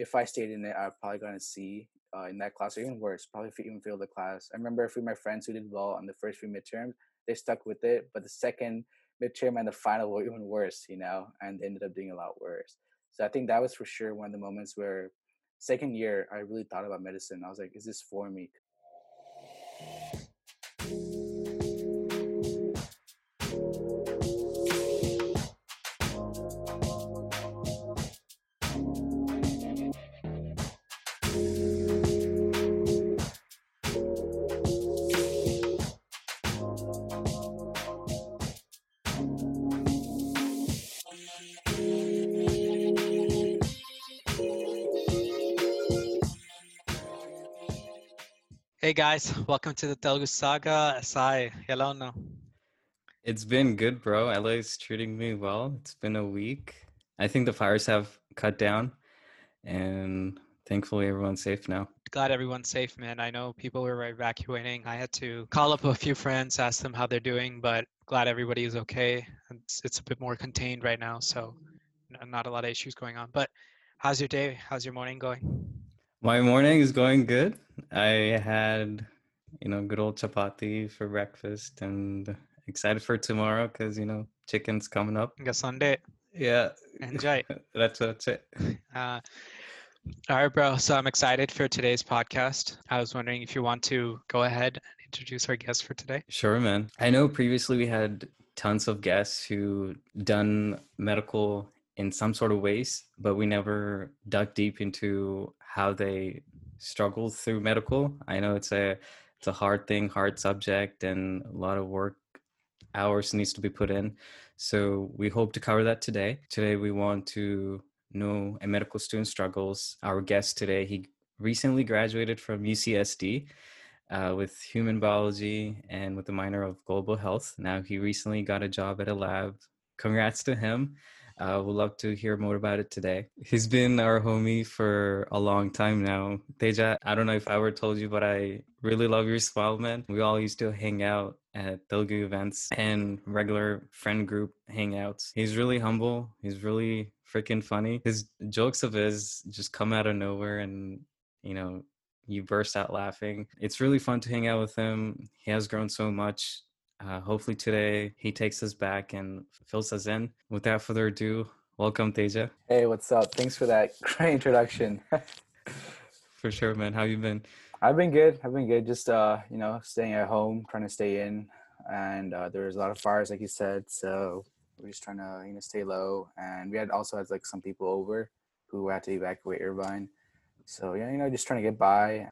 if I stayed in it, I'd probably gotten a C uh, in that class, or even worse, probably even failed the class. I remember a few of my friends who did well on the first few midterms, they stuck with it, but the second midterm and the final were even worse, you know, and they ended up doing a lot worse. So I think that was for sure one of the moments where second year I really thought about medicine. I was like, is this for me? Hey guys, welcome to the Telugu Saga. Sai, hello no. It's been good, bro. LA is treating me well. It's been a week. I think the fires have cut down, and thankfully everyone's safe now. Glad everyone's safe, man. I know people were evacuating. I had to call up a few friends, ask them how they're doing, but glad everybody is okay. It's, it's a bit more contained right now, so not a lot of issues going on. But how's your day? How's your morning going? My morning is going good. I had, you know, good old chapati for breakfast and excited for tomorrow because, you know, chicken's coming up. It's Sunday. Yeah. Enjoy. that's that's it. Uh, all right, bro. So I'm excited for today's podcast. I was wondering if you want to go ahead and introduce our guest for today. Sure, man. I know previously we had tons of guests who done medical in some sort of ways, but we never dug deep into how they struggled through medical. I know it's a it's a hard thing, hard subject, and a lot of work hours needs to be put in. So we hope to cover that today. Today we want to know a medical student struggles. Our guest today, he recently graduated from UCSD uh, with human biology and with a minor of global health. Now he recently got a job at a lab. Congrats to him. Uh, we'd love to hear more about it today. He's been our homie for a long time now. Teja, I don't know if I ever told you, but I really love your smile, man. We all used to hang out at Telugu events and regular friend group hangouts. He's really humble. He's really freaking funny. His jokes of his just come out of nowhere and, you know, you burst out laughing. It's really fun to hang out with him. He has grown so much uh, hopefully today he takes us back and fills us in. Without further ado, welcome Teja. Hey, what's up? Thanks for that great introduction. for sure, man. How you been? I've been good. I've been good. Just uh, you know, staying at home, trying to stay in, and uh, there was a lot of fires, like you said. So we're just trying to you know stay low, and we had also had like some people over who had to evacuate Irvine. So yeah, you know, just trying to get by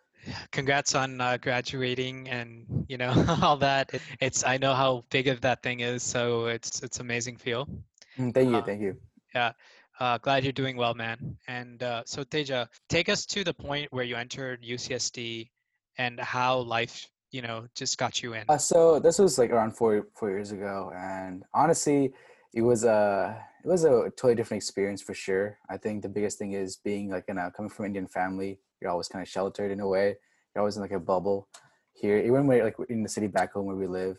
congrats on uh, graduating and you know all that. It, it's i know how big of that thing is so it's it's amazing feel. Mm, thank you uh, thank you. yeah. Uh, glad you're doing well man. And uh, so teja take us to the point where you entered ucsd and how life you know just got you in. Uh, so this was like around four four years ago and honestly it was a it was a totally different experience for sure. I think the biggest thing is being like in a coming from indian family you're always kind of sheltered in a way. You're always in like a bubble here, even when like in the city back home where we live.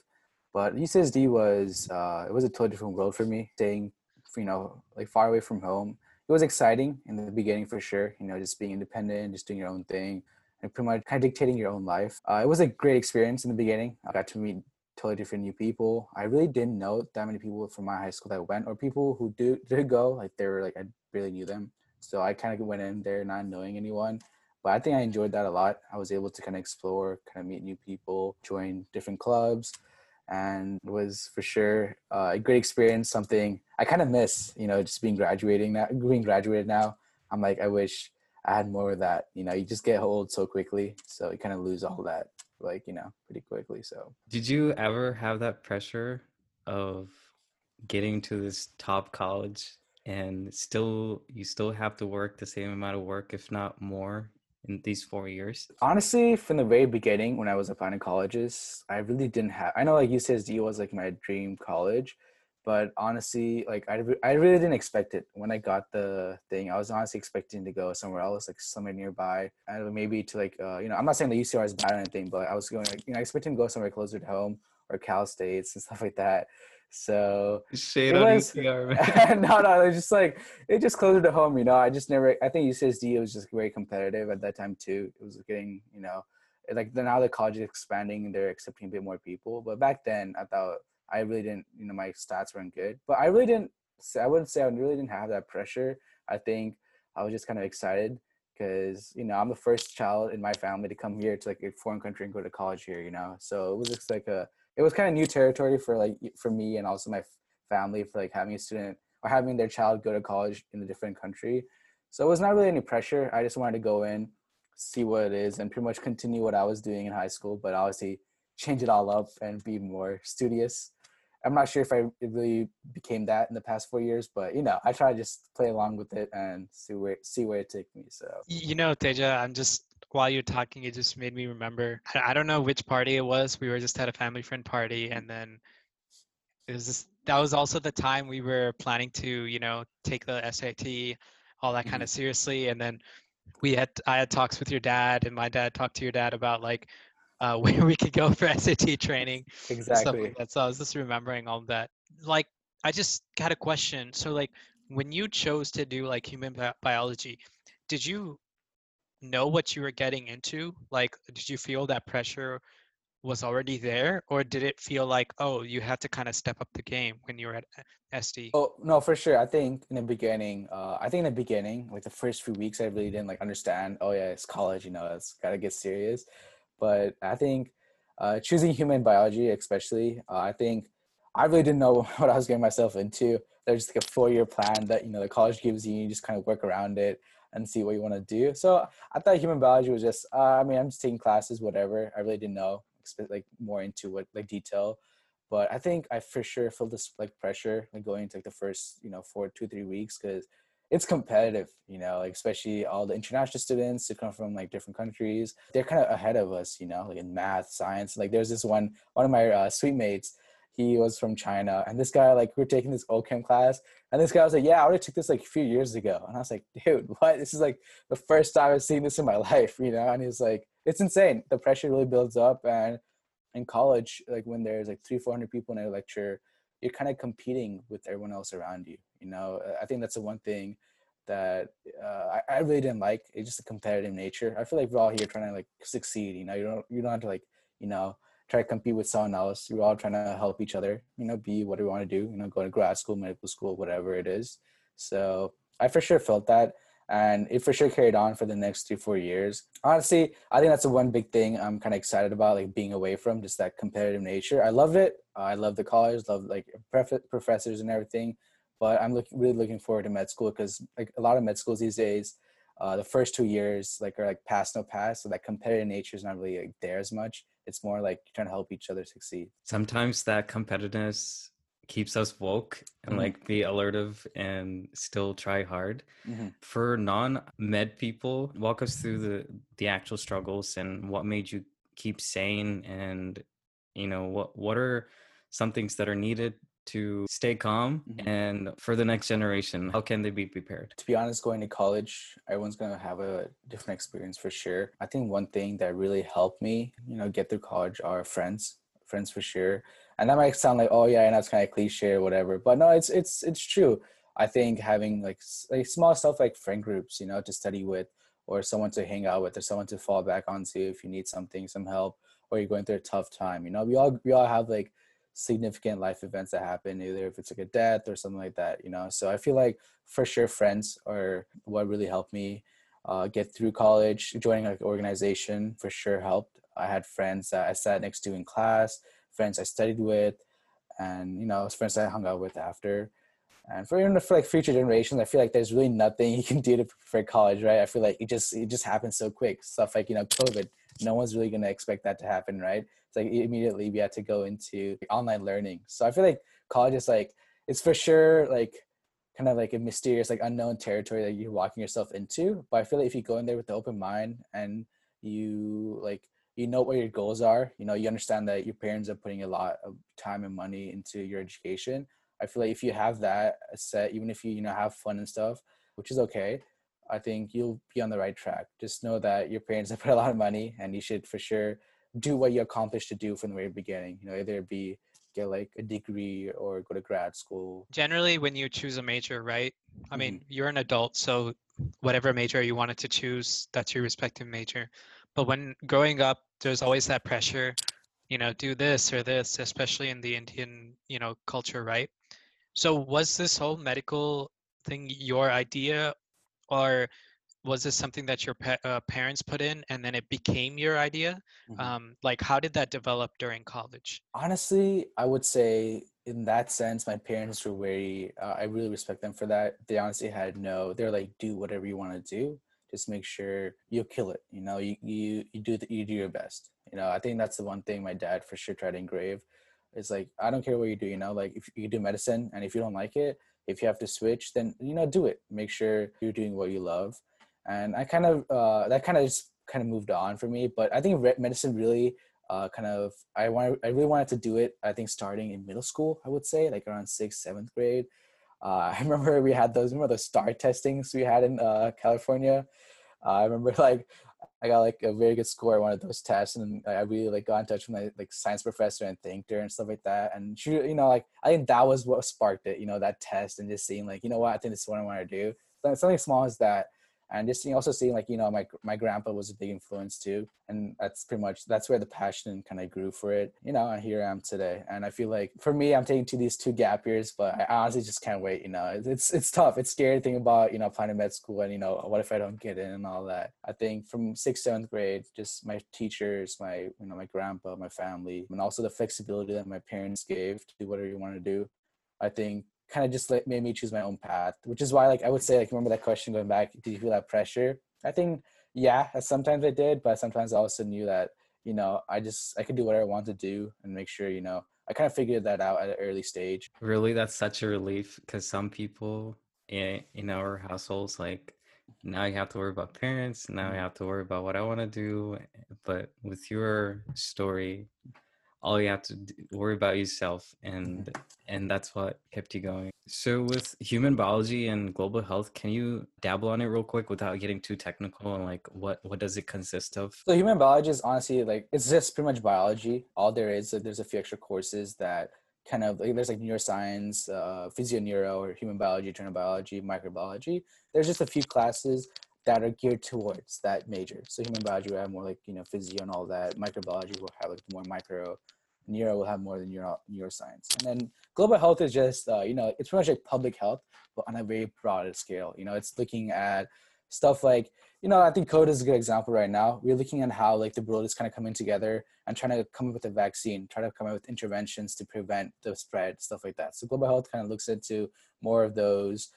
But UCSD was uh, it was a totally different world for me. Staying, you know, like far away from home. It was exciting in the beginning for sure. You know, just being independent, just doing your own thing, and pretty much kind of dictating your own life. Uh, it was a great experience in the beginning. I got to meet totally different new people. I really didn't know that many people from my high school that went, or people who do did go. Like they were like I really knew them. So I kind of went in there not knowing anyone but I think I enjoyed that a lot. I was able to kind of explore, kind of meet new people, join different clubs, and was for sure uh, a great experience. Something I kind of miss, you know, just being graduating now, being graduated now. I'm like, I wish I had more of that. You know, you just get old so quickly, so you kind of lose all that, like you know, pretty quickly. So, did you ever have that pressure of getting to this top college and still you still have to work the same amount of work if not more in these four years? Honestly, from the very beginning, when I was applying to colleges, I really didn't have. I know like UCSD was like my dream college, but honestly, like I, I really didn't expect it when I got the thing. I was honestly expecting to go somewhere else, like somewhere nearby, and maybe to like uh, you know, I'm not saying the UCR is bad or anything, but I was going like you know, expecting to go somewhere closer to home or Cal States and stuff like that. So Shade on was UCR, no, no, it's just like it just closer to home, you know. I just never. I think UCSD was just very competitive at that time too. It was getting, you know, like now the college is expanding and they're accepting a bit more people. But back then, I thought I really didn't, you know, my stats weren't good. But I really didn't. I wouldn't say I really didn't have that pressure. I think I was just kind of excited because you know I'm the first child in my family to come here to like a foreign country and go to college here. You know, so it was just like a it was kind of new territory for like for me and also my family for like having a student or having their child go to college in a different country. So it was not really any pressure. I just wanted to go in, see what it is, and pretty much continue what I was doing in high school, but obviously change it all up and be more studious. I'm not sure if I really became that in the past four years, but you know, I try to just play along with it and see where see where it takes me. So You know, Teja, I'm just while you're talking, it just made me remember. I, don't know which party it was. We were just at a family friend party, and then it was just that was also the time we were planning to, you know, take the SAT, all that kind of seriously, and then we had I had talks with your dad, and my dad talked to your dad about like uh, where we could go for SAT training exactly. like that. So I was just remembering all of that. Like, I just had a question. So, like, when you chose to do like human bi- biology, did you know what you were getting into? Like, did you feel that pressure was already there, or did it feel like, oh, you had to kind of step up the game when you were at uh, SD? Oh no, for sure. I think in the beginning, uh, I think in the beginning, like the first few weeks, I really didn't like understand. Oh yeah, it's college, you know, it's gotta get serious. But I think uh, choosing human biology, especially, uh, I think I really didn't know what I was getting myself into. There's just like a four-year plan that you know the college gives you. You just kind of work around it and see what you want to do. So I thought human biology was just. Uh, I mean, I'm just taking classes, whatever. I really didn't know, like more into what like detail but I think I for sure feel this like pressure like going into like the first you know four two three weeks because it's competitive you know like especially all the international students who come from like different countries they're kind of ahead of us you know like in math science like there's this one one of my uh, suite mates he was from China and this guy like we are taking this OChem class and this guy was like yeah I already took this like a few years ago and I was like dude what this is like the first time I've seen this in my life you know and he's like it's insane the pressure really builds up and in college, like when there's like three, four hundred people in a lecture, you're kind of competing with everyone else around you. You know, Uh, I think that's the one thing that uh, I, I really didn't like. It's just a competitive nature. I feel like we're all here trying to like succeed. You know, you don't you don't have to like you know try to compete with someone else. We're all trying to help each other. You know, be what we want to do. You know, go to grad school, medical school, whatever it is. So I for sure felt that and it for sure carried on for the next three four years honestly i think that's the one big thing i'm kind of excited about like being away from just that competitive nature i love it i love the college love like prof- professors and everything but i'm looking really looking forward to med school because like a lot of med schools these days uh, the first two years like are like pass no pass so that competitive nature is not really like there as much it's more like trying to help each other succeed Sometimes that competitiveness keeps us woke and Mhm. like be alertive and still try hard. Mhm. For non-med people, walk us through the the actual struggles and what made you keep sane and you know what what are some things that are needed to stay calm Mhm. and for the next generation how can they be prepared to be honest, going to college, everyone's gonna have a different experience for sure. I think one thing that really helped me, you know, get through college are friends, friends for sure. And that might sound like, oh yeah, and that's kind of cliche or whatever, but no, it's it's it's true. I think having like like small stuff like friend groups, you know, to study with, or someone to hang out with, or someone to fall back onto if you need something, some help, or you're going through a tough time. You know, we all we all have like significant life events that happen, either if it's like a death or something like that, you know. So I feel like for sure friends are what really helped me uh, get through college. Joining like organization for sure helped. I had friends that I sat next to in class, friends I studied with, and you know, friends I hung out with after. And for even for like future generations, I feel like there's really nothing you can do to prepare college, right? I feel like it just it just happens so quick. Stuff like you know COVID, no one's really gonna expect that to happen, right? It's like immediately we had to go into online learning. So I feel like college is like it's for sure like kind of like a mysterious like unknown territory that you're walking yourself into. But I feel like if you go in there with the open mind and you like you know what your goals are, you know you understand that your parents are putting a lot of time and money into your education. I feel like if you have that set, even if you you know have fun and stuff, which is okay, I think you'll be on the right track. Just know that your parents have put a lot of money, and you should for sure do what you accomplished to do from the very beginning. You know, either be get like a degree or go to grad school. Generally, when you choose a major, right? I mean, Mhm. you're an adult, so whatever major you wanted to choose, that's your respective major. But when growing up, there's always that pressure, you know, do this or this, especially in the Indian, you know, culture, right? So was this whole medical thing your idea, or was this something that your pa- uh, parents put in and then it became your idea? Mhm. Um, like, how did that develop during college? Honestly, I would say in that sense, my parents were very. Uh, I really respect them for that. They honestly had no. They're like, do whatever you want to do. Just make sure you kill it. You know, you you you do the, you do your best. You know, I think that's the one thing my dad for sure tried to engrave. It's like I don't care what you do. You know, like if you do medicine and if you don't like it, if you have to switch, then you know do it. Make sure you're doing what you love. And I kind of uh, that kind of just kind of moved on for me. But I think medicine really uh, kind of I want I really wanted to do it. I think starting in middle school, I would say like around sixth, seventh grade. Uh, I remember we had those. Remember those star testings we had in uh, California. Uh, I remember like I got like a very good score on one of those tests, and I really like got in touch with my like science professor and thanked her and stuff like that. And she, you know, like I think that was what sparked it. You know, that test and just seeing like, you know what, I think this is what I want to do. Something small as that and just seeing, also seeing like you know my my grandpa was a big influence too. And that's pretty much that's where the passion kind of grew for it. You know and here i am today. And i feel like for me i'm taking to these two gap years but i honestly just can't wait you know. It's it's tough. It's scary to think about you know applying to med school and you know what if i don't get in and all that. I think from sixth seventh grade just my teachers my you know my grandpa my family and also the flexibility that my parents gave to do whatever you want to do i think kind of just like made me choose my own path which is why like i would say like remember that question going back did you feel that pressure i think yeah sometimes i did but sometimes i also knew that you know i just i could do whatever i want to do and make sure you know i kind of figured that out at an early stage Really, that's such a relief because some people in, in our households, like now you have to worry about parents, now you mm-hmm. have to worry about what I want to do. But with your story, all you have to worry about yourself, and and that's what kept you going. So with human biology and global health, can you dabble on it real quick without getting too technical? And like, what what does it consist of? So human biology is honestly like it's just pretty much biology. All there is, like, there's a few extra courses that kind of like, there's like neuroscience, uh, physio neuro, or human biology, general biology, microbiology. There's just a few classes that are geared towards that major. So human biology will have more like you know physio and all that. Microbiology will have like more micro. Neuro will have more than neuro neuroscience, and then global health is just uh, you know it's pretty much like public health, but on a very broad scale. You know, it's looking at stuff like you know, I think COVID is a good example right now. We're looking at how like the world is kind of coming together and trying to come up with a vaccine, try to come up with interventions to prevent the spread, stuff like that. So global health kind of looks into more of those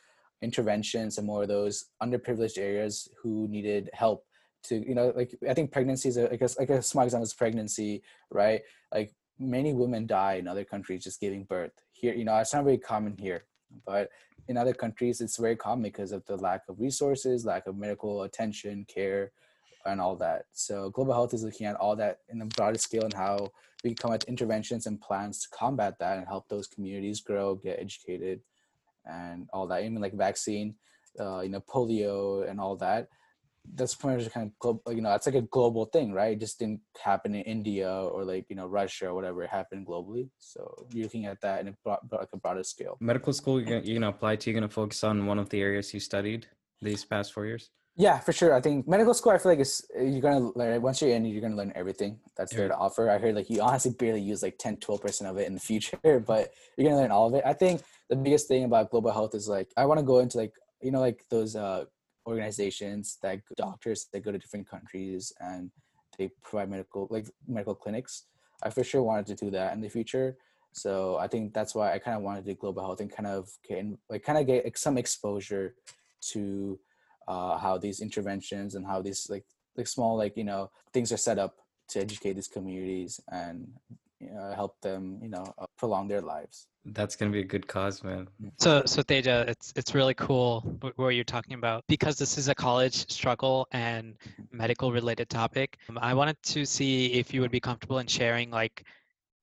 interventions and more of those underprivileged areas who needed help to, you know, like I think pregnancy is a, like a, like a small example is pregnancy, right? Like many women die in other countries just giving birth. Here, you know, it's not very common here, but in other countries it's very common because of the lack of resources lack of medical attention care and all that so global health is looking at all that in a broader scale and how we can come up with interventions and plans to combat that and help those communities grow get educated and all that even like vaccine uh, you know polio and all that that's pretty much kind of global, you know it's like a global thing right it just didn't happen in india or like you know russia or whatever it happened globally so you're looking at that in a, broad, like a broader scale Medical school, you're gonna, you're gonna apply to. You're gonna focus on one of the areas you studied these past four years. Yeah, for sure. I think medical school. I feel like it's you're gonna learn once you're in, you're gonna learn everything that's there to offer. I heard like you honestly barely use like 10, 12 percent of it in the future, but you're gonna learn all of it. I think the biggest thing about global health is like I want to go into like you know like those uh, organizations that doctors that go to different countries and they provide medical like medical clinics. I for sure wanted to do that in the future. So I think that's why I kind of wanted to do global health and kind of get like kind of get some exposure to uh, how these interventions and how these like like small like you know things are set up to educate these communities and you know, help them you know uh, prolong their lives. That's gonna be a good cause, man. So, so Teja, it's it's really cool what you're talking about because this is a college struggle and medical related topic. Um, I wanted to see if you would be comfortable in sharing like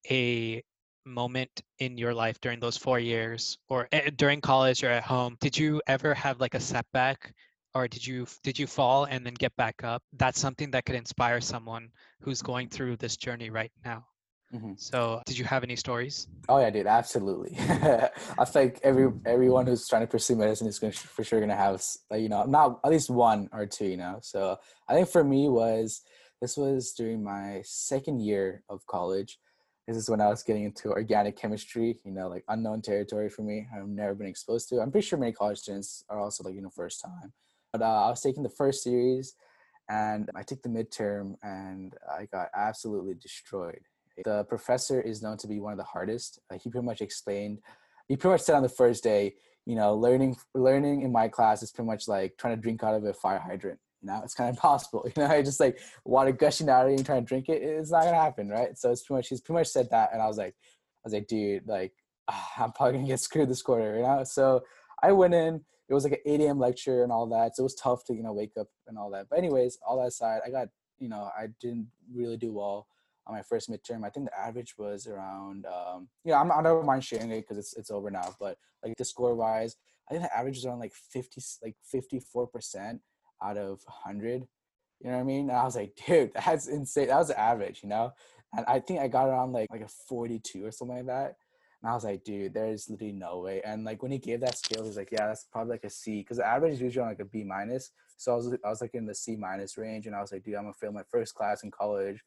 a moment in your life during those four years or eh, during college or at home. Did you ever have like a setback or did you did you fall and then get back up? That's something that could inspire someone who's going through this journey right now. Mhm. So, did you have any stories? Oh yeah, dude, absolutely. I think every everyone who's trying to pursue medicine is going to, for sure going to have like, you know not at least one or two. You know, so I think for me was this was during my second year of college. This is when I was getting into organic chemistry. You know, like unknown territory for me. I've never been exposed to. I'm pretty sure many college students are also like you know first time. But uh, I was taking the first series, and I took the midterm, and I got absolutely destroyed the professor is known to be one of the hardest. Uh, he pretty much explained, he pretty much said on the first day, you know, learning learning in my class is pretty much like trying to drink out of a fire hydrant. You know, it's kind of impossible. You know, I just like water gushing out of you and trying to drink it. It's not gonna happen, right? So it's pretty much he's pretty much said that, and I was like, I was like, dude, like I'm probably gonna get screwed this quarter, you know. So I went in. It was like an 8 a.m. lecture and all that, so it was tough to you know wake up and all that. But anyways, all that aside, I got you know I didn't really do well on my first midterm. I think the average was around, um, you know, I'm, I don't mind sharing it because it's it's over now. But like the score wise, I think the average was around like 50, like 54 percent out of 100. You know what I mean? And I was like, dude, that's insane. That was the average, you know. And I think I got around like like a 42 or something like that. And I was like, dude, there's literally no way. And like when he gave that scale, he was like, yeah, that's probably like a C because the average is usually on like a B minus. So I was I was like in the C minus range, and I was like, dude, I'm gonna fail my first class in college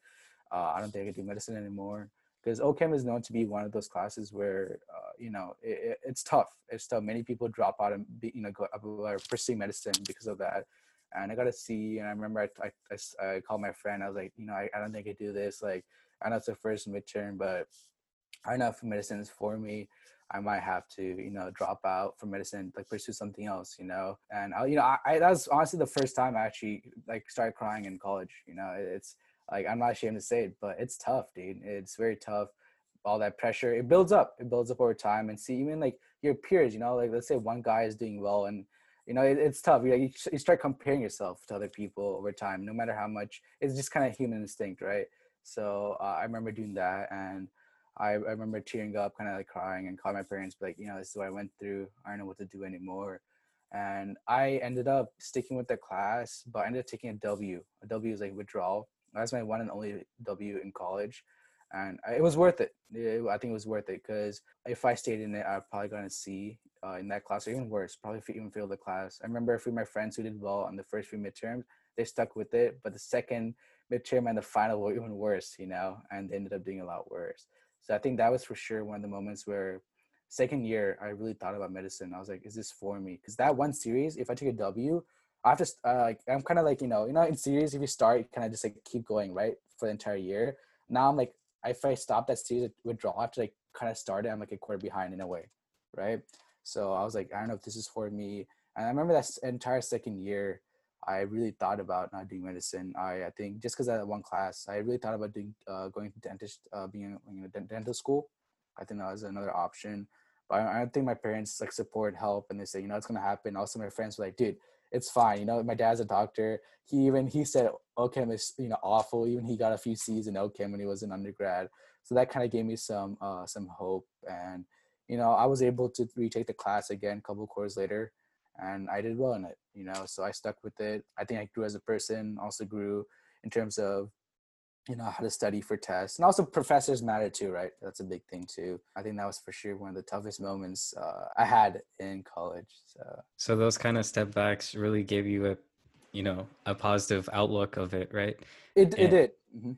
uh, I don't think I can do medicine anymore because OChem is known to be one of those classes where uh, you know it, it's tough. It's tough. Many people drop out and be, you know go pursue medicine because of that. And I got a C, and I remember I, I, I, called my friend. I was like, you know, I, I don't think I do this. Like, I know it's the first midterm, but I know if medicine is for me, I might have to, you know, drop out from medicine, like pursue something else, you know. And I, you know, I, I that was honestly the first time I actually like started crying in college. You know, it's like I'm not ashamed to say it, but it's tough, dude. It's very tough. All that pressure, it builds up. It builds up over time, and see even like your peers. You know, like let's say one guy is doing well, and you know it, it's tough. You, you start comparing yourself to other people over time, no matter how much. It's just kind of human instinct, right? So uh, I remember doing that, and I, I remember tearing up, kind of like crying, and calling my parents, like, you know, this is what I went through. I don't know what to do anymore. And I ended up sticking with the class, but I ended up taking a W. A W is like withdrawal. That's my one and only W in college, and it was worth it. it I think it was worth it because if I stayed in it, I'd probably got a C uh, in that class, or even worse, probably even failed the class. I remember a few of my friends who did well on the first few midterms, they stuck with it, but the second midterm and the final were even worse, you know, and they ended up doing a lot worse. So I think that was for sure one of the moments where second year I really thought about medicine. I was like, is this for me? Because that one series, if I take a W, I have to uh, like I'm kind of like you know you know in series if you start kind of just like keep going right for the entire year. Now I'm like if I stop that series withdrawal, have to like kind of start it. I'm like a quarter behind in a way, right? So I was like, I don't know if this is for me. And I remember that entire second year, I really thought about not doing medicine. I, I think just because I had one class, I really thought about doing uh, going to dentist, uh, being you know dental school. I think that was another option. But I, I don't think my parents like support, help, and they say, you know, it's gonna happen. Also, my friends were like, dude, it's fine. You know, my dad's a doctor. He even he said OChem is you know awful. Even he got a few C's in OChem when he was an undergrad. So that kind of gave me some uh, some hope. And you know, I was able to retake the class again a couple quarters later, and I did well in it. You know, so I stuck with it. I think I grew as a person. Also grew in terms of you know how to study for tests and also professors matter too right that's a big thing too i think that was for sure one of the toughest moments uh, i had in college so so those kind of step backs really gave you a you know a positive outlook of it right it, it did mm-hmm.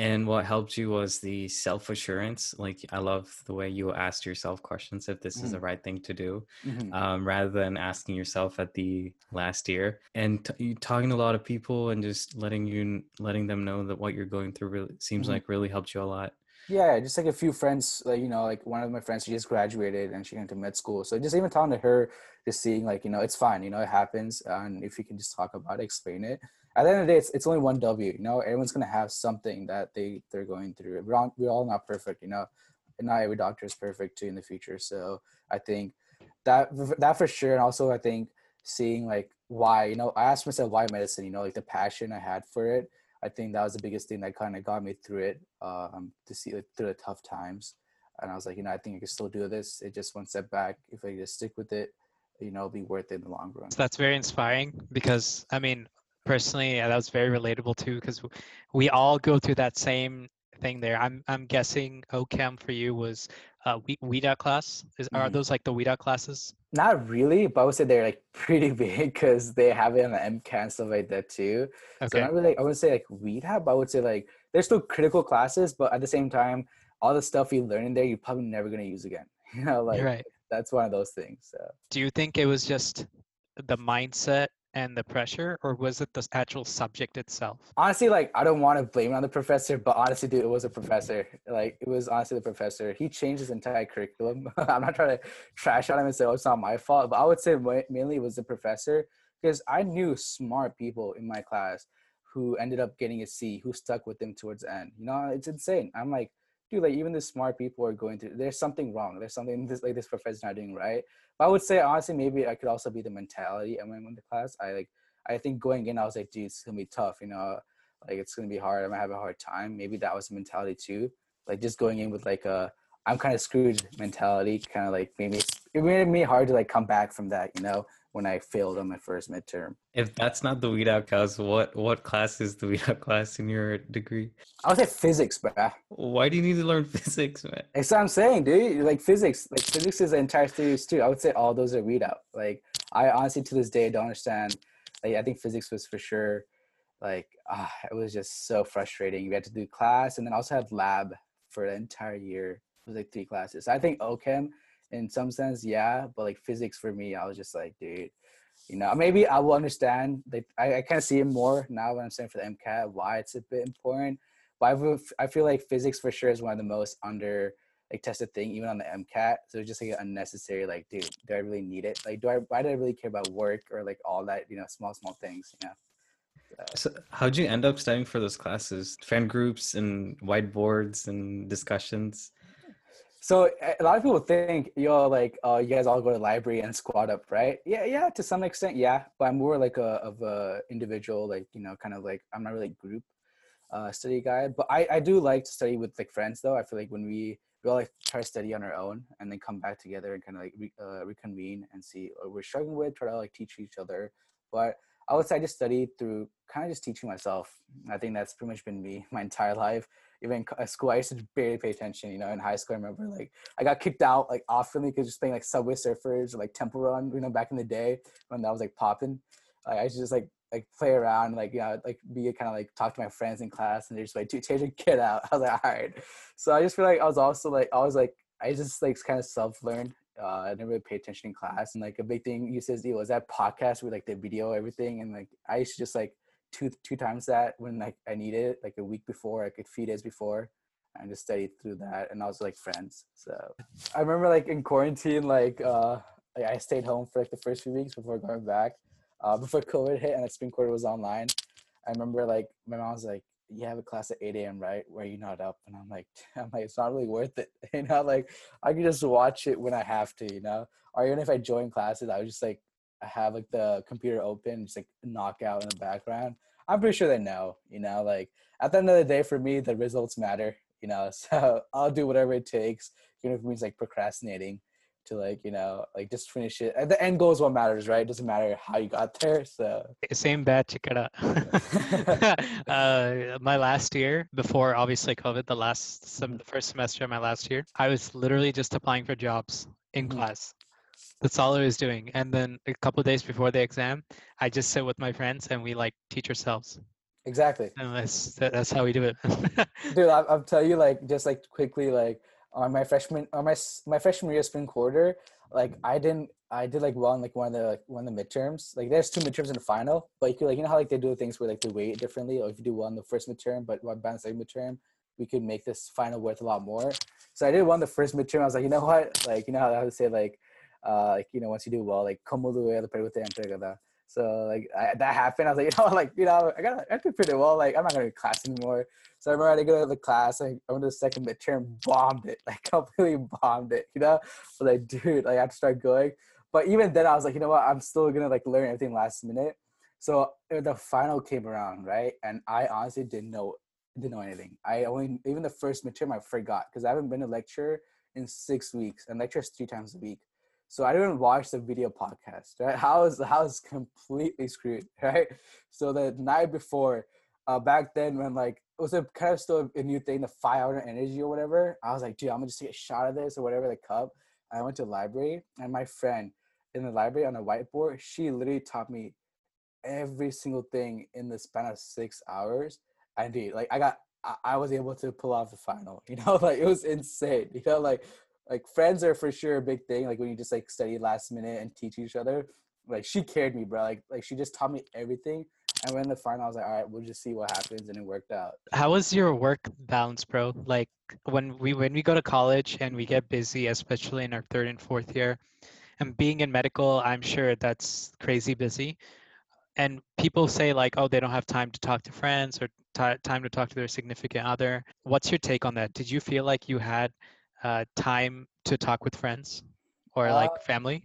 And what helped you was the self assurance like i love the way you asked yourself questions if this mm-hmm. is the right thing to do mm-hmm. um, rather than asking yourself at the last year and t- talking to a lot of people and just letting you letting them know that what you're going through really seems like really helped you a lot yeah just like a few friends like you know like one of my friends she just graduated and she went to med school so just even talking to her just seeing like you know it's fine you know it happens and if you can just talk about it explain it at the end of the day it's, it's only one w you know everyone's gonna have something that they they're going through we're all, we're all not perfect you know and not every doctor is perfect too in the future so i think that that for sure and also i think seeing like why you know i asked myself why medicine you know like the passion i had for it I think that was the biggest thing that kind of got me through it um, to see it through the tough times. And I was like, you know, I think I can still do this. It just one step back. If I just stick with it, you know, it'll be worth it in the long run. So that's very inspiring because I mean, personally, yeah, that was very relatable too because we all go through that same thing there. I'm I'm guessing OChem for you was uh we weed out class. Is are Mhm. those like the weed out classes? Not really, but I would say they're like pretty big because they have it on the MCAT and stuff like that too. So Okay. not really, I wouldn't say like we'd have, but I would say like they're still critical classes, but at the same time, all the stuff you learn in there, you're probably never gonna use again. You know, like You're right. that's one of those things. So Do you think it was just the mindset and the pressure, or was it the actual subject itself? honestly, like I don't want to blame it on the professor, but honestly, dude, it was a professor. Like it was honestly the professor. He changed his entire curriculum. I'm not trying to trash on him and say, oh, it's not my fault, but I would say mainly it was the professor because I knew smart people in my class who ended up getting a C, who stuck with them towards the end. You know, it's insane. I'm like, dude, like even the smart people are going through. There's something wrong. There's something this like this professor's not doing right. But I would say honestly, maybe I could also be the mentality I'm in the class. I like I think going in, I was like, dude, it's gonna be tough. You know, like it's gonna be hard. I'm gonna have a hard time. Maybe that was the mentality too. Like just going in with like a I'm kind of screwed mentality, kind of like maybe it made me hard to like come back from that. You know, when I failed on my first midterm. If that's not the weed out class, what what class is the weed out class in your degree? I would say physics, bruh. Why do you need to learn physics, man? That's what I'm saying, dude. Like physics, like physics is the entire series too. I would say all those are weed out. Like I honestly to this day don't understand. Like I think physics was for sure. Like ah, it was just so frustrating. We had to do class and then also had lab for the entire year. It was like three classes. I think OChem in some sense, yeah, but like physics for me, I was just like, dude, you know, maybe I will understand. Like I, I kind of see it more now when I'm saying for the MCAT why it's a bit important. But I, feel- I feel like physics for sure is one of the most under like tested thing even on the MCAT. So it's just like unnecessary. Like, dude, do I really need it? Like, do I? Why do I really care about work or like all that? You know, small small things. You know. So how'd you end up studying for those classes? Fan groups and whiteboards and discussions? So a- a lot of people think you're like, oh, you guys all go to the library and squat up, right? Yeah, yeah, to some extent, yeah. But I'm more like a of a individual, like you know, kind of like I'm not really group uh, study guy. But I I do like to study with like friends though. I feel like when we we all like try to study on our own and then come back together and kind of like re, uh, reconvene and see what we're struggling with, try to like teach each other. But I would say I just study through kind of just teaching myself. I think that's pretty much been me my entire life. Even in at school, I used to barely pay attention. You know, in high school, I remember like I got kicked out like often because just playing like Subway Surfers or like Temple Run. You know, back in the day when that was like popping. Like, I used to just like like play around, like you know, like be kind of like talk to my friends in class, and they're just like, "Dude, Taylor, get out." I was like, "All right." So I just feel like I was also like I was like I just like kind of self learned. Uh, I didn't really pay attention in class, and like a big thing you says was that podcast with like the video, everything, and like I used to just like two two times that when like I needed it, like a week before, like a few days before, and just studied through that, and I was like friends. So I remember like in quarantine, like uh, I stayed home for like the first few weeks before going back, uh, before COVID hit and the spring quarter was online. I remember like my mom was like, "You have a class at 8 a.m. right? Where you not up?" And I'm like, "I'm like, it's not really worth it, you know. Like I can just watch it when I have to, you know. Or even if I join classes, I would just like have like the computer open, just like knock out in the background. I'm pretty sure they know, you know. Like at the end of the day, for me, the results matter, you know. So I'll do whatever it takes, even if it means like procrastinating to like you know like just finish it. The end goal is what matters, right? It doesn't matter how you got there. So Same batch, uh, my last year before obviously COVID, the last some, the first semester of my last year, I was literally just applying for jobs in Mhm. class. That's all I was doing. And then a couple of days before the exam, I just sit with my friends and we like teach ourselves. exactly. And that's that, that's how we do it. dude I, i'll tell you like just like quickly like on my freshman on my my freshman year spring quarter like i didn't i did like well in like one of the like one of the midterms like there's two midterms in the final but you could like you know how like they do things where like they weight differently or if you do well in the first midterm but one bad second midterm we could make this final worth a lot more so i did one the first midterm i was like you know what like you know how i would say like uh like you know once you do well like do el pregunta entregada so like I, that happened. I was like, you know, like you know, I got I did pretty well. Like I'm not going to class anymore. So I remember I had go to the class. Like, I went to the second midterm, bombed it, like completely bombed it. You know, I was like, dude, like I have to start going. But even then, I was like, you know what? I'm still gonna like learn everything last minute. So the final came around, right? And I honestly didn't know didn't know anything. I only even the first midterm I forgot because I haven't been to lecture in six weeks and lectures three times a week. So I didn't watch the video podcast, right? How is how is completely screwed, right? So the night before, uh, back then when like it was a kind of still a new thing, the five hour energy or whatever. I was like, dude, I'm gonna just take a shot of this or whatever, the cup. I went to the library and my friend in the library on a whiteboard, she literally taught me every single thing in the span of six hours. And dude, like I got I, I was able to pull off the final. You know, like it was insane. You know, like like friends are for sure a big thing. Like when you just like study last minute and teach each other. Like she cared me, bro. Like like she just taught me everything. And when the final, I was like, all right, we'll just see what happens, and it worked out. How was your work balance, bro? Like when we when we go to college and we get busy, especially in our third and fourth year, and being in medical, I'm sure that's crazy busy. And people say like, oh, they don't have time to talk to friends or t- time to talk to their significant other. What's your take on that? Did you feel like you had uh, time to talk with friends or Uh, like family?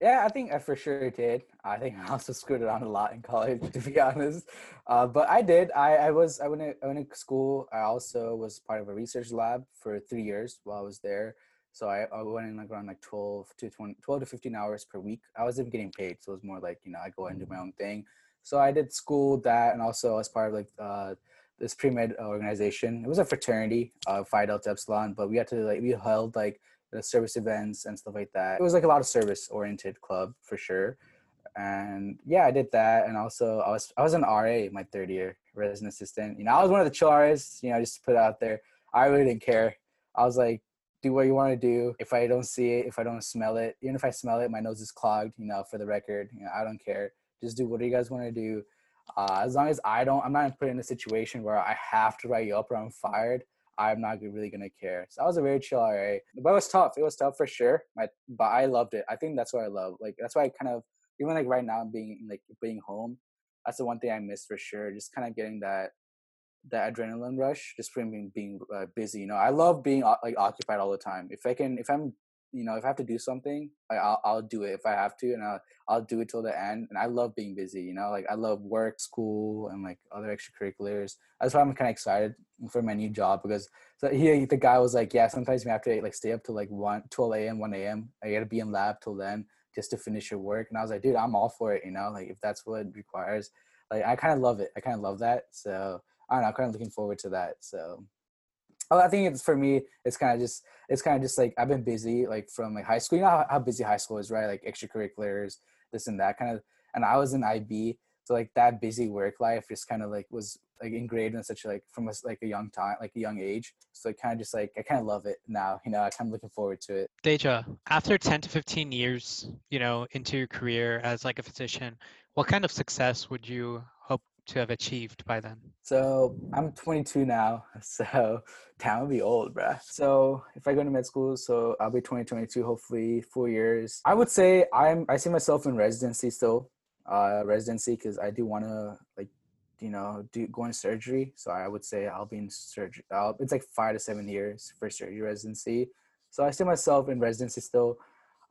Yeah, I think I for sure did. I think I also screwed around a lot in college, to be honest. Uh, but I did. I, I was I went to, I went to school. I also was part of a research lab for three years while I was there. So I, I went in like around like 12 to 20, 12 to 15 hours per week. I wasn't getting paid, so it was more like you know I go and do my own thing. So I did school that, and also as part of like uh, this pre med organization. It was a fraternity, uh, Phi Delta Epsilon, but we had to like we held like the service events and stuff like that. It was like a lot of service oriented club for sure. And yeah, I did that. And also I was I was an RA my third year, resident assistant. You know, I was one of the chill RAs, you know, just to put it out there. I really didn't care. I was like, do what you want to do. If I don't see it, if I don't smell it, even if I smell it, my nose is clogged, you know, for the record. You know, I don't care. Just do what you guys want to do. Uh, as long as I don't, I'm not put in a situation where I have to write you up or I'm fired. I'm not really gonna care. So I was a very chill RA, but it was tough. It was tough for sure. My, but I loved it. I think that's what I love. Like that's why I kind of even like right now being like being home. That's the one thing I miss for sure. Just kind of getting that that adrenaline rush just from being being uh, busy. You know, I love being o- like occupied all the time. If I can, if I'm you know, if I have to do something, like, I'll I'll do it if I have to, and I'll I'll do it till the end. And I love being busy. You know, like I love work, school, and like other extracurriculars. That's why I'm kind of excited for my new job because so he the guy was like, yeah, sometimes we have to like stay up till like 1, 12 a.m., 1 a.m. I gotta be in lab till then just to finish your work. And I was like, dude, I'm all for it. You know, like if that's what it requires, like I kind of love it. I kind of love that. So I don't know. I'm kind of looking forward to that. So Oh, I think it's for me. It's kind of just it's kind of just like I've been busy like from like high school. You know how, how busy high school is, right? Like extracurriculars, this and that kind of. And I was in IB, so like that busy work life just kind of like was like ingrained in such like from a, like a young time, like a young age. So it kind of just like I kind of love it now. You know, I kind of looking forward to it. Teja, after 10 to 15 years, you know, into your career as like a physician, what kind of success would you hope to have achieved by then? So I'm 22 now, so damn, I'll be old, bruh. So if I go to med school, so I'll be 2022, hopefully four years. I would say I'm I see myself in residency still, uh, residency because I do want to like, you know, do go into surgery. So I would say I'll be in surgery. It's like five to seven years for surgery residency. So I see myself in residency still.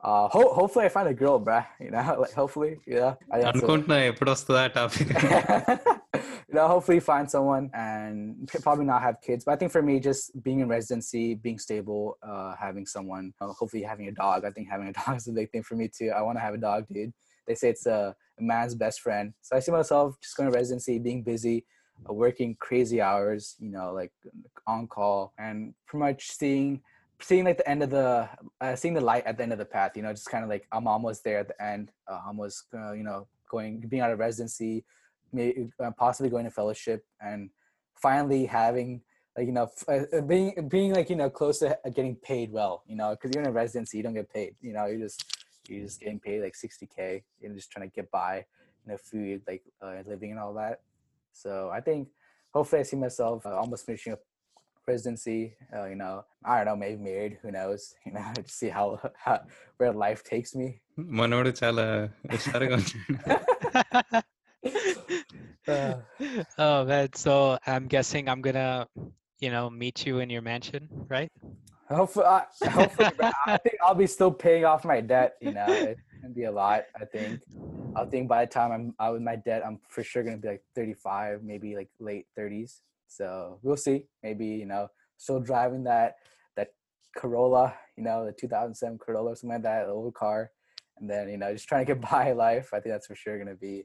Uh, ho- hopefully I find a girl, bruh. You know, like hopefully, yeah. I think that's a- అనుకుంటున్నా ఎప్పుడు వస్తుందా topic you know, hopefully find someone and p- probably not have kids. But I think for me, just being in residency, being stable, uh, having someone, uh, hopefully having a dog. I think having a dog is a big thing for me too. I want to have a dog, dude. They say it's a, a man's best friend. So I see myself just going to residency, being busy, uh, working crazy hours, you know, like on call, and pretty much seeing seeing like the end of the uh, seeing the light at the end of the path. You know, just kind of like I'm almost there at the end. Uh, almost uh, you know going being out of residency, maybe uh, possibly going to fellowship, and finally having like you know f- uh, uh, being being like you know close to getting paid well. You know, because you're in a residency, you don't get paid. You know, you're just you're just getting paid like 60k. You're just trying to get by, you know, food like living and all that. So I think hopefully I see myself almost finishing up residency. Uh, you know, I don't know, maybe married. Who knows? You know, to see how, how where life takes me. మనోడు చాలా హుషారుగా uh. oh man, so I'm guessing I'm gonna, you know, meet you in your mansion, right? Hopefully, uh, hopefully I think I'll be still paying off my debt. You know, it's gonna be a lot. I think. I think by the time I'm out with my debt, I'm for sure gonna be like 35, maybe like late 30s. So we'll see. Maybe you know, still driving that that Corolla, you know, the 2007 Corolla, or something like that, old car, and then you know, just trying to get by life. I think that's for sure gonna be,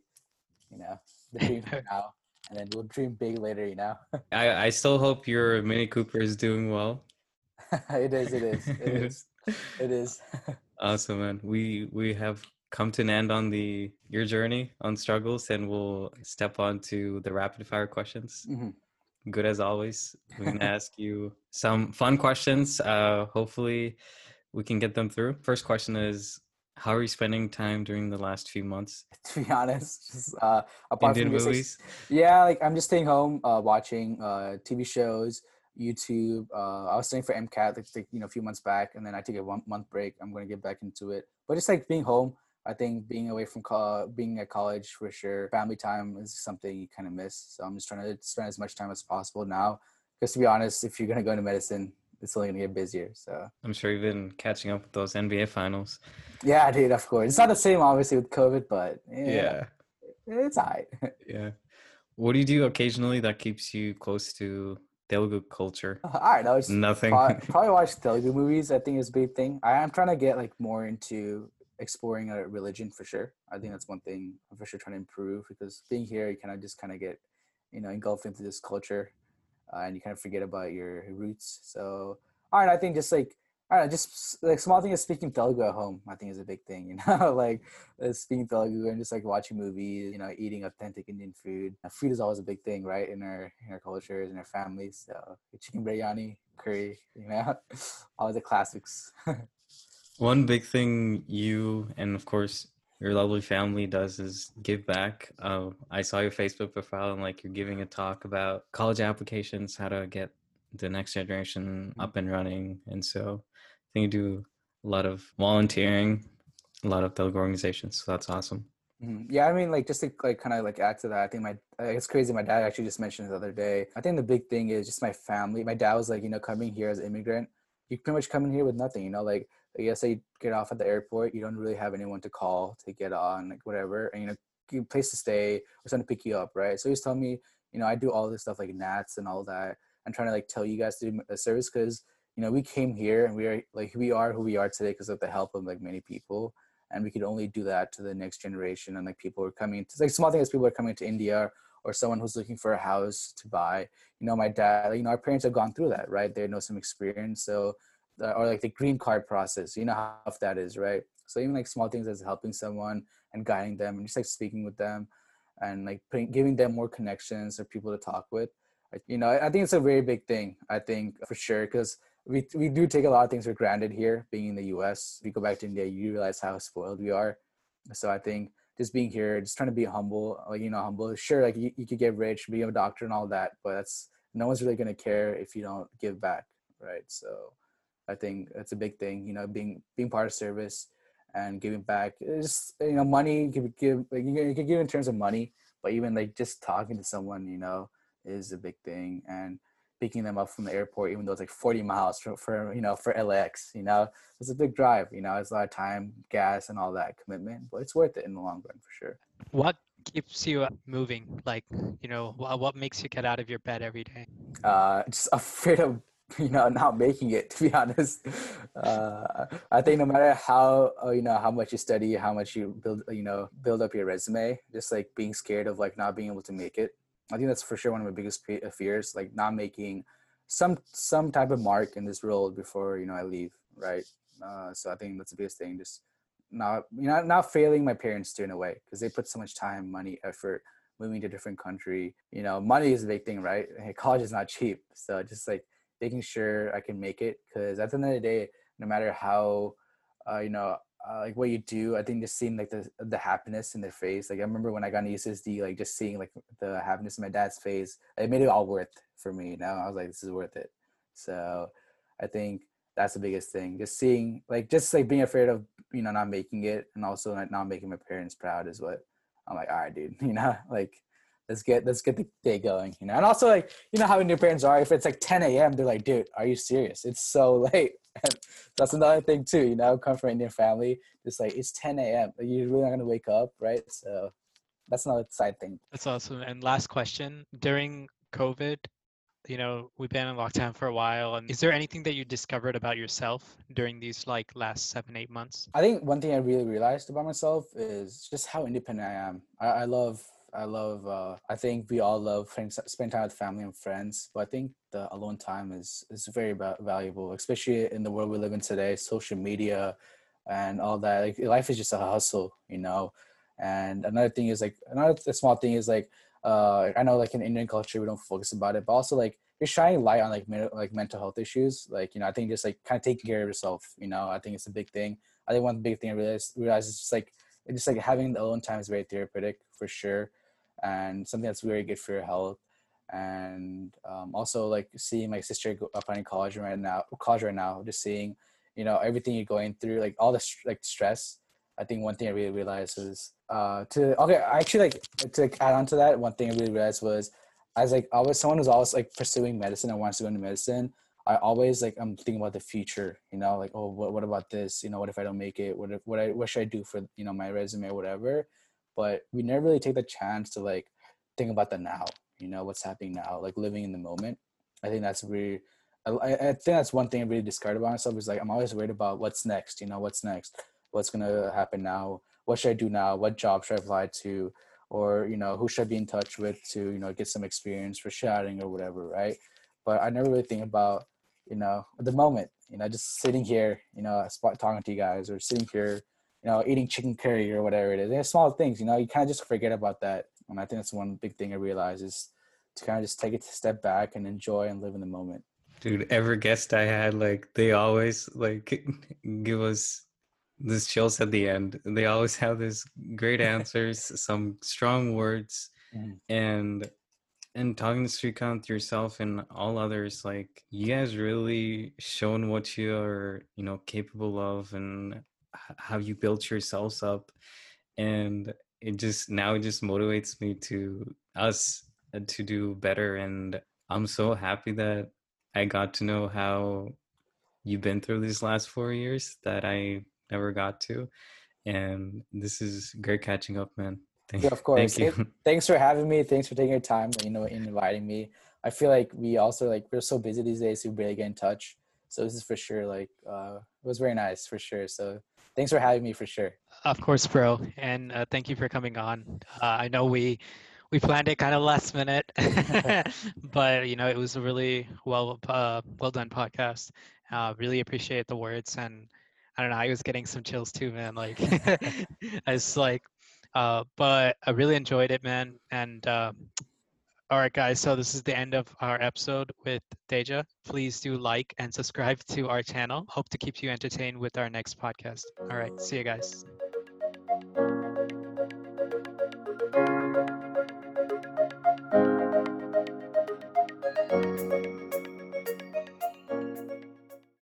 you know, the dream for now. and then we'll dream big later. You know. I I still hope your Mini Cooper is doing well. it is. It is. It is. It is. awesome, man. We we have come to an end on the your journey on struggles, and we'll step on to the rapid fire questions. Mhm. Good as always. We're gonna ask you some fun questions. Uh, hopefully, we can get them through. First question is. How are you spending time during the last few months? to be honest, just, uh, apart Indian from like, movies? Yeah, like I'm just staying home, uh, watching uh, TV shows, YouTube. Uh, I was studying for MCAT, like, like you know, a few months back, and then I took a one month break. I'm going to get back into it, but just like being home, I think being away from co- being at college for sure, family time is something you kind of miss. So I'm just trying to spend as much time as possible now. Because to be honest, if you're going to go into medicine, it's only going to get busier. So I'm sure you've been catching up with those NBA finals. yeah, dude, of course, it's not the same obviously with COVID, but yeah, it's alright. Yeah. What do you do occasionally that keeps you close to Telugu culture? Uh, All right, I. It's Nothing. Pro- probably watch Telugu movies. I think is a big thing. I am trying to get like more into exploring a religion for sure. I think that's one thing I'm for sure trying to improve because being here, you kind of just kind of get, you know, engulfed into this culture, uh, and you kind of forget about your roots. So, all right, I think just like. I don't know, just like small thing is speaking Telugu at home. I think is a big thing, you know, like speaking Telugu and just like watching movies, you know, eating authentic Indian food. Food is always a big thing, right, in our in our cultures, in our families. So chicken biryani, curry, you know, all the classics. One big thing you and of course your lovely family does is give back. Uh, I saw your Facebook profile and like you're giving a talk about college applications, how to get the next generation up and running, and so I think you do a lot of volunteering, a lot of Telugu organizations. So that's awesome. Mhm. Yeah, I mean, like just to like kind of like add to that, I think my it's crazy. My dad actually just mentioned the other day. I think the big thing is just my family. My dad was like, you know, coming here as an immigrant, you pretty much come in here with nothing. You know, like I guess you get off at the airport, you don't really have anyone to call to get on, like whatever, and you know, place to stay or someone to pick you up, right? So he's telling me, you know, I do all this stuff like NATS and all that. I'm trying to like tell you guys to do a service because you know we came here and we are like we are who we are today because of the help of like many people and we could only do that to the next generation and like people are coming to like small things people are coming to india or someone who's looking for a house to buy you know my dad you know our parents have gone through that right they know some experience so uh, or like the green card process you know how tough that is right? So even like small things as helping someone and guiding them and just like speaking with them and like putting, giving them more connections or people to talk with you know I, think it's a very big thing i think for sure because we, we do take a lot of things for granted here being in the us you go back to india you realize how spoiled we are. So i think just being here just trying to be humble like you know humble sure like you, you could get rich be a doctor and all that but that's no one's really going to care if you don't give back right? So i think that's a big thing you know being being part of service and giving back it's just you know money you could give like you can, you can give in terms of money but even like just talking to someone you know is a big thing and picking them up from the airport even though it's like 40 miles for, for you know for lax you know it's a big drive you know it's a lot of time gas and all that commitment but it's worth it in the long run for sure What keeps you moving? Like, you know, what makes you get out of your bed every day? uh just afraid of you know not making it to be honest. Uh i think no matter how uh, you know how much you study how much you build you know build up your resume just like being scared of like not being able to make it. I think that's for sure one of my biggest uh, fears like not making some some type of mark in this role before you know i leave right? Uh so i think that's the biggest thing just not you know not failing my parents too in a way because they put so much time money effort moving to a different country. You know money is a big thing right? College is not cheap. So just like making sure i can make it because at the end of the day no matter how uh, you know uh, like what you do i think just seeing like the the happiness in their face like i remember when i got an ussd like just seeing like the happiness in my dad's face it made it all worth for me you i was like this is worth it. So i think that's the biggest thing just seeing like just like being afraid of you know not making it and also like not making my parents proud is what i'm like all right dude you know? Like let's get let's get the day going you know and also like you know how your parents are if it's like 10 a.m they're like dude are you serious it's so late and that's another thing too you know come from an indian family just like it's 10 a.m you're really not gonna wake up right so that's another side thing That's awesome. And last question during COVID, you know, we've been in lockdown for a while. And is there anything that you discovered about yourself during these like last seven, eight months? I think one thing I really realized about myself is just how independent I am. I, I love I love. Uh, I think we all love spend time with family and friends, but I think the alone time is is very valuable, especially in the world we live in today. Social media and all that. Like life is just a hustle, you know. And another thing is like another small thing is like uh, I know like in Indian culture we don't focus about it, but also like you're shining light on like like mental health issues. Like you know, I think just like kind of taking care of yourself. You know, I think it's a big thing. I think one big thing I realized realize is just like just like having the alone time is very therapeutic for sure, and something that's very good for your health. And um, also like seeing my sister go in college right now, college right now, just seeing you know everything you're going through, like all the like stress. I think one thing I really realized was uh to okay actually like to add on to that one thing I really realized was as like always someone who's always like pursuing medicine and wants to go into medicine I always like I'm thinking about the future, you know, like oh what what about this? You know, what if I don't make it? What if what I what should I do for you know my resume or whatever? But we never really take the chance to like think about the now, you know, what's happening now, like living in the moment. I think that's really I, I think that's one thing I really discard about myself is like I'm always worried about what's next, you know, what's next, what's gonna happen now, what should I do now, what job should I apply to, or you know, who should I be in touch with to you know get some experience for shouting or whatever, right? But I never really think about you know, the moment, you know, just sitting here, you know, spot talking to you guys or sitting here, you know, eating chicken curry or whatever it is. They're small things, you know, you kind of just forget about that. And I think that's one big thing I realize is to kind of just take it a step back and enjoy and live in the moment. Dude, every guest I had, like, they always like give us this chills at the end. They always have this great answers, some strong words, mm-hmm. and and talking to Srikanth yourself and all others, like you guys really shown what you are, you know, capable of and how you built yourselves up. And it just now it just motivates me to us uh, to do better. And I'm so happy that I got to know how you've been through these last four years that I never got to. And this is great catching up, man. Thank, yeah, of course. Thank you. Thanks for having me. Thanks for taking your time, you know, in inviting me. I feel like we also like we're so busy these days, we barely get in touch. So this is for sure like uh, it was very nice for sure. So thanks for having me for sure. Of course, bro, and uh, thank you for coming on. Uh, I know we we planned it kind of last minute, but you know it was a really well uh, well done podcast. Uh, really appreciate the words and I don't know. I was getting some chills too, man. Like I was like uh, but I really enjoyed it, man. And uh, all right, guys. So this is the end of our episode with Teja. Please do like and subscribe to our channel. Hope to keep you entertained with our next podcast. All right. See you guys.